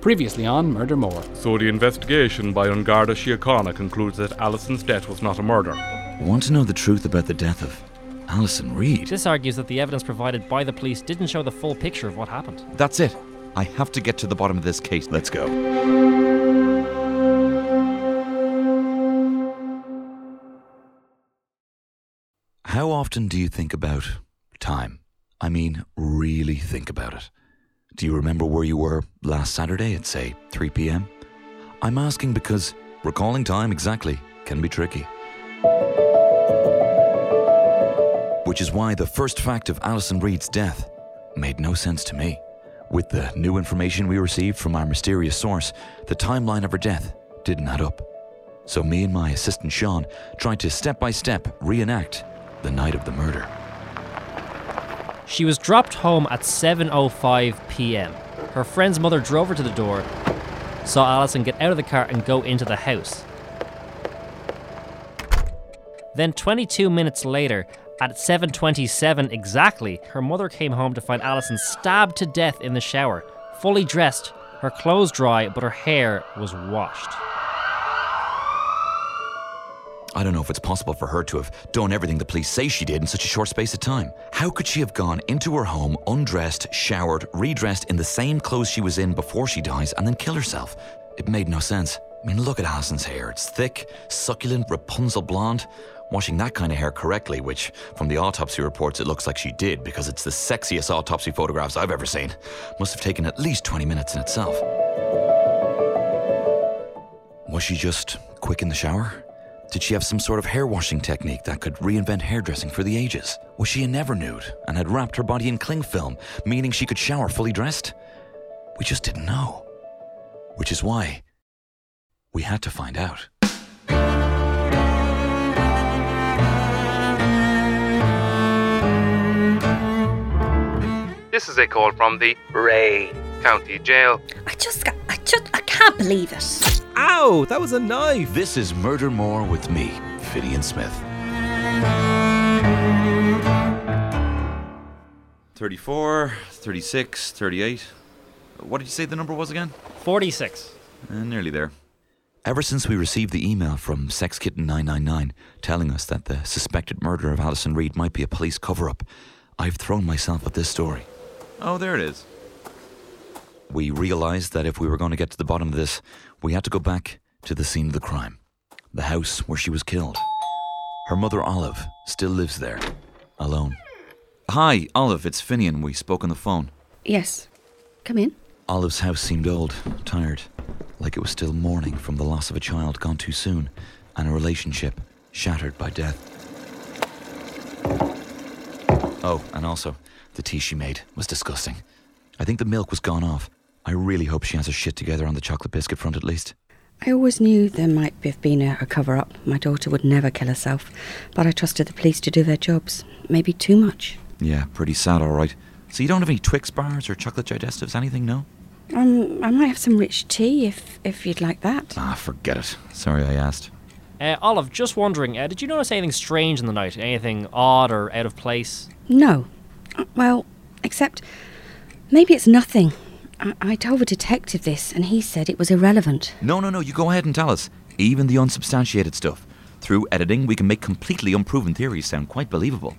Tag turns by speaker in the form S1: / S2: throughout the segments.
S1: Previously on Murder More.
S2: So the investigation by An Garda Síochána concludes that Alison's death was not a murder.
S3: Want to know the truth about the death of Alison Reed?
S4: This argues that the evidence provided by the police didn't show the full picture of what happened.
S3: That's it. I have to get to the bottom of this case. Let's go. How often do you think about time? I mean, really think about it. Do you remember where you were last Saturday at, say, 3 pm? I'm asking because recalling time exactly can be tricky. Which is why the first fact of Alison Reed's death made no sense to me. With the new information we received from our mysterious source, the timeline of her death didn't add up. So me and my assistant Sean tried to step by step reenact the night of the murder.
S4: She was dropped home at 7:05 p.m. Her friend's mother drove her to the door, saw Allison get out of the car and go into the house. Then 22 minutes later, at 7:27 exactly, her mother came home to find Allison stabbed to death in the shower, fully dressed, her clothes dry, but her hair was washed.
S3: I don't know if it's possible for her to have done everything the police say she did in such a short space of time. How could she have gone into her home, undressed, showered, redressed in the same clothes she was in before she dies, and then kill herself? It made no sense. I mean, look at Alison's hair. It's thick, succulent, Rapunzel blonde. Washing that kind of hair correctly, which from the autopsy reports it looks like she did because it's the sexiest autopsy photographs I've ever seen, must have taken at least 20 minutes in itself. Was she just quick in the shower? Did she have some sort of hair washing technique that could reinvent hairdressing for the ages? Was she a never nude and had wrapped her body in cling film, meaning she could shower fully dressed? We just didn't know. Which is why we had to find out.
S5: This is a call from the Ray County Jail.
S6: I just I just, I can't believe it.
S7: Ow, that was a knife.
S3: This is Murder More with me, Finian Smith. 34, 36, 38. What did you say the number was again?
S4: 46.
S3: Uh, nearly there. Ever since we received the email from SexKitten999 telling us that the suspected murder of Alison Reed might be a police cover up, I've thrown myself at this story. Oh, there it is. We realised that if we were going to get to the bottom of this, we had to go back to the scene of the crime the house where she was killed. Her mother, Olive, still lives there, alone. Hi, Olive, it's Finian. We spoke on the phone.
S6: Yes. Come in.
S3: Olive's house seemed old, tired, like it was still mourning from the loss of a child gone too soon and a relationship shattered by death. Oh, and also, the tea she made was disgusting. I think the milk was gone off. I really hope she has her shit together on the chocolate biscuit front at least.
S6: I always knew there might have been a, a cover up. My daughter would never kill herself, but I trusted the police to do their jobs. Maybe too much.
S3: Yeah, pretty sad, all right. So you don't have any Twix bars or chocolate digestives, anything, no?
S6: Um, I might have some rich tea if if you'd like that.
S3: Ah, forget it. Sorry I asked.
S4: Uh, Olive, just wondering, uh, did you notice anything strange in the night? Anything odd or out of place?
S6: No. Uh, Well, except maybe it's nothing. I, I told the detective this, and he said it was irrelevant.
S3: No, no, no, you go ahead and tell us. Even the unsubstantiated stuff. Through editing, we can make completely unproven theories sound quite believable.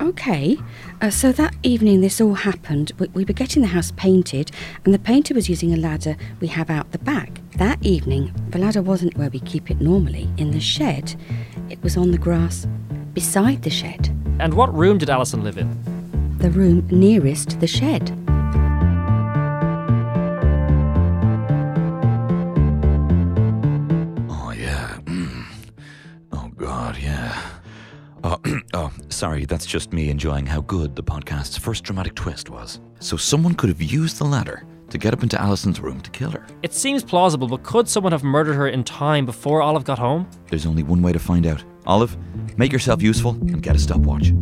S6: Okay. Uh, so that evening this all happened, we, we were getting the house painted, and the painter was using a ladder we have out the back. That evening, the ladder wasn't where we keep it normally, in the shed. It was on the grass beside the shed,
S4: And what room did Alison live in?
S6: the room nearest the shed.
S3: God, yeah. Oh, oh, sorry, that's just me enjoying how good the podcast's first dramatic twist was. So someone could have used the ladder to get up into Alison's room to kill her.
S4: It seems plausible, but could someone have murdered her in time before Olive got home?
S3: There's only one way to find out. Olive, make yourself useful and get a stopwatch.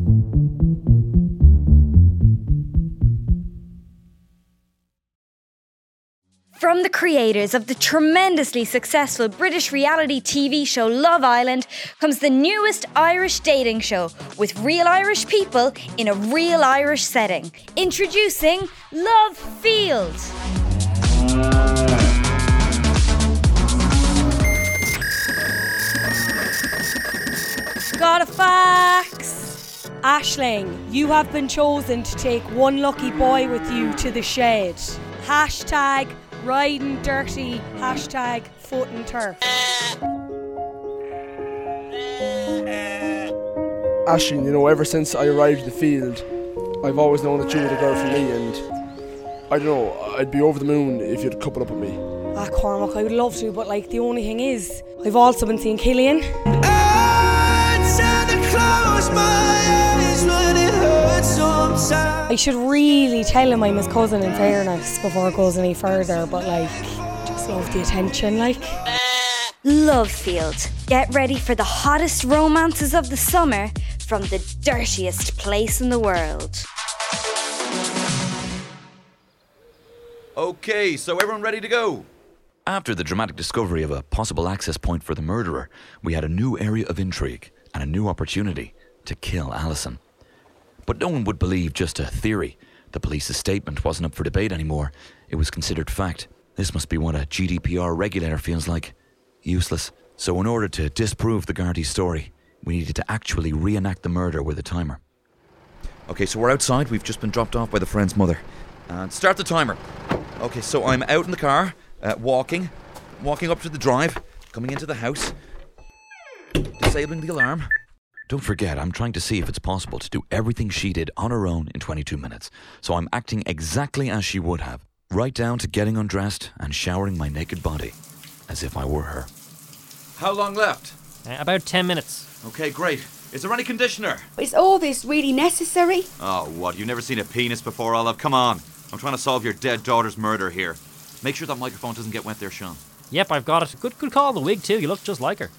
S8: From the creators of the tremendously successful British reality TV show Love Island comes the newest Irish dating show with real Irish people in a real Irish setting. Introducing Love Field.
S1: Got a fax! Ashling, you have been chosen to take one lucky boy with you to the shed. Hashtag riding dirty, hashtag foot and turf.
S9: Ashling, you know, ever since I arrived at the field, I've always known that you were the girl for me, and I don't know, I'd be over the moon if you'd couple up with me.
S1: Ah, Cormac, I would love to, but like the only thing is, I've also been seeing Killian. I should really tell him I'm his cousin in fairness before it goes any further, but like, just love the attention, like.
S8: Love Field. Get ready for the hottest romances of the summer from the dirtiest place in the world.
S3: Okay, so everyone ready to go? After the dramatic discovery of a possible access point for the murderer, we had a new area of intrigue and a new opportunity to kill Allison. But no one would believe just a theory. The police's statement wasn't up for debate anymore. It was considered fact. This must be what a GDPR regulator feels like. Useless. So, in order to disprove the Gardaí story, we needed to actually reenact the murder with a timer. Okay, so we're outside. We've just been dropped off by the friend's mother. And start the timer. Okay, so I'm out in the car, uh, walking, walking up to the drive, coming into the house, disabling the alarm. Don't forget, I'm trying to see if it's possible to do everything she did on her own in 22 minutes. So I'm acting exactly as she would have, right down to getting undressed and showering my naked body, as if I were her. How long left?
S4: Uh, about 10 minutes.
S3: Okay, great. Is there any conditioner?
S6: Is all this really necessary?
S3: Oh, what? You've never seen a penis before, Olive? Come on. I'm trying to solve your dead daughter's murder here. Make sure that microphone doesn't get wet there, Sean.
S4: Yep, I've got it. Good, good call. The wig too. You look just like her.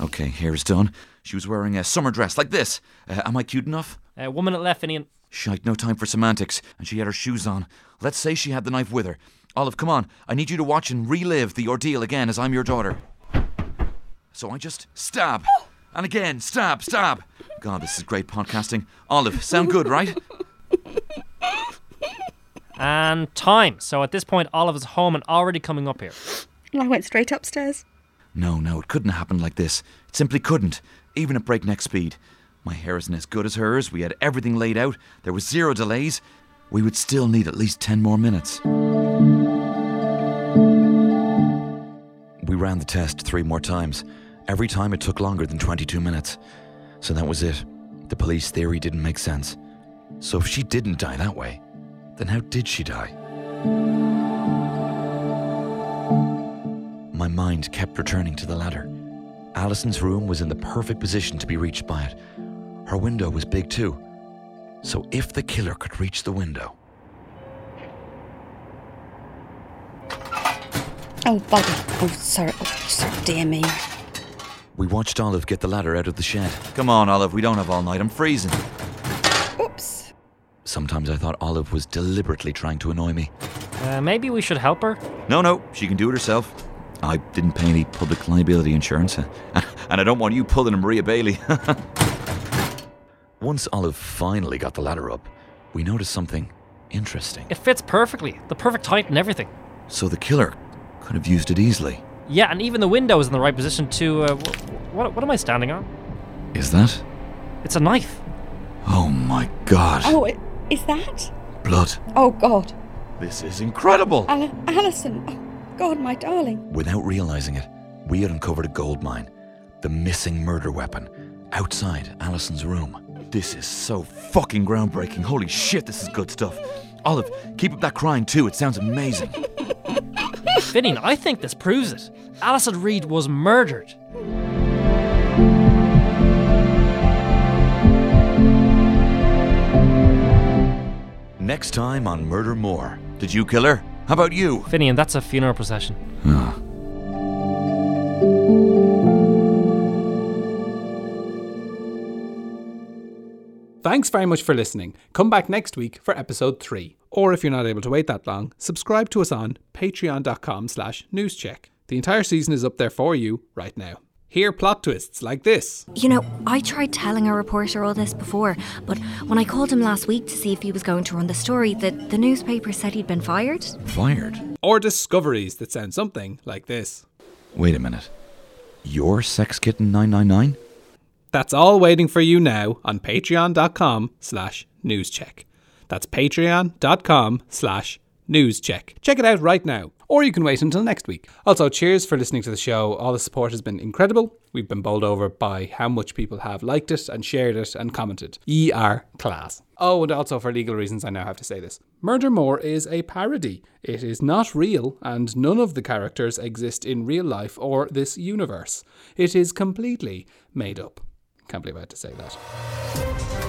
S3: Okay, hair's done. She was wearing a summer dress like this. Uh, am I cute enough?
S4: Uh, one minute left, Finian.
S3: Shite, no time for semantics. And she had her shoes on. Let's say she had the knife with her. Olive, come on. I need you to watch and relive the ordeal again as I'm your daughter. So I just stab. And again, stab, stab. God, this is great podcasting. Olive, sound good, right?
S4: And time. So at this point, Olive is home and already coming up here.
S6: I went straight upstairs.
S3: No, no, it couldn't happen like this. It simply couldn't, even at breakneck speed. My hair isn't as good as hers. We had everything laid out. There was zero delays. We would still need at least 10 more minutes. We ran the test three more times. Every time it took longer than 22 minutes. So that was it. The police theory didn't make sense. So if she didn't die that way, then how did she die? Mind kept returning to the ladder. Allison's room was in the perfect position to be reached by it. Her window was big too. So if the killer could reach the window,
S6: Oh, bugger. Oh, sorry. Oh, sorry. Dear me.
S3: we watched Olive get the ladder out of the shed. Come on, Olive, we don't have all night. I'm freezing.
S6: Oops.
S3: Sometimes I thought Olive was deliberately trying to annoy me.
S4: Uh, maybe we should help her.
S3: No, no, she can do it herself. I didn't pay any public liability insurance, and I don't want you pulling a Maria Bailey. Once Olive finally got the ladder up, we noticed something interesting.
S4: It fits perfectly. The perfect height and everything.
S3: So the killer could have used it easily.
S4: Yeah, and even the window is in the right position to. Uh, what, what am I standing on?
S3: Is that?
S4: It's a knife.
S3: Oh my god.
S6: Oh, i- is that?
S3: Blood.
S6: Oh, God.
S3: This is incredible.
S6: Al- Alison. Oh, God, my darling.
S3: Without realizing it, we had uncovered a gold mine, the missing murder weapon, outside Allison's room. This is so fucking groundbreaking. Holy shit, this is good stuff. Olive, keep up that crying too. It sounds amazing.
S4: Finian, I think this proves it. Alison Reed was murdered.
S3: Next time on Murder More. Did you kill her? How about you?
S4: Finian, that's a funeral procession.
S3: Ah.
S10: Thanks very much for listening. Come back next week for episode 3. Or if you're not able to wait that long, subscribe to us on patreon.com slash newscheck. The entire season is up there for you right now. Hear plot twists like this.
S11: You know, I tried telling a reporter all this before, but when I called him last week to see if he was going to run the story, the, the newspaper said he'd been fired.
S3: Fired?
S10: Or discoveries that sound something like this.
S3: Wait a minute. You're Sex Kitten 999?
S10: That's all waiting for you now on patreon.com slash newscheck. That's patreon.com slash newscheck. Check Check it out right now. Or you can wait until next week. Also, cheers for listening to the show. All the support has been incredible. We've been bowled over by how much people have liked it and shared it and commented. Are class. Oh, and also for legal reasons, I now have to say this. Murder More is a parody. It is not real, and none of the characters exist in real life or this universe. It is completely made up. Can't believe I had to say that.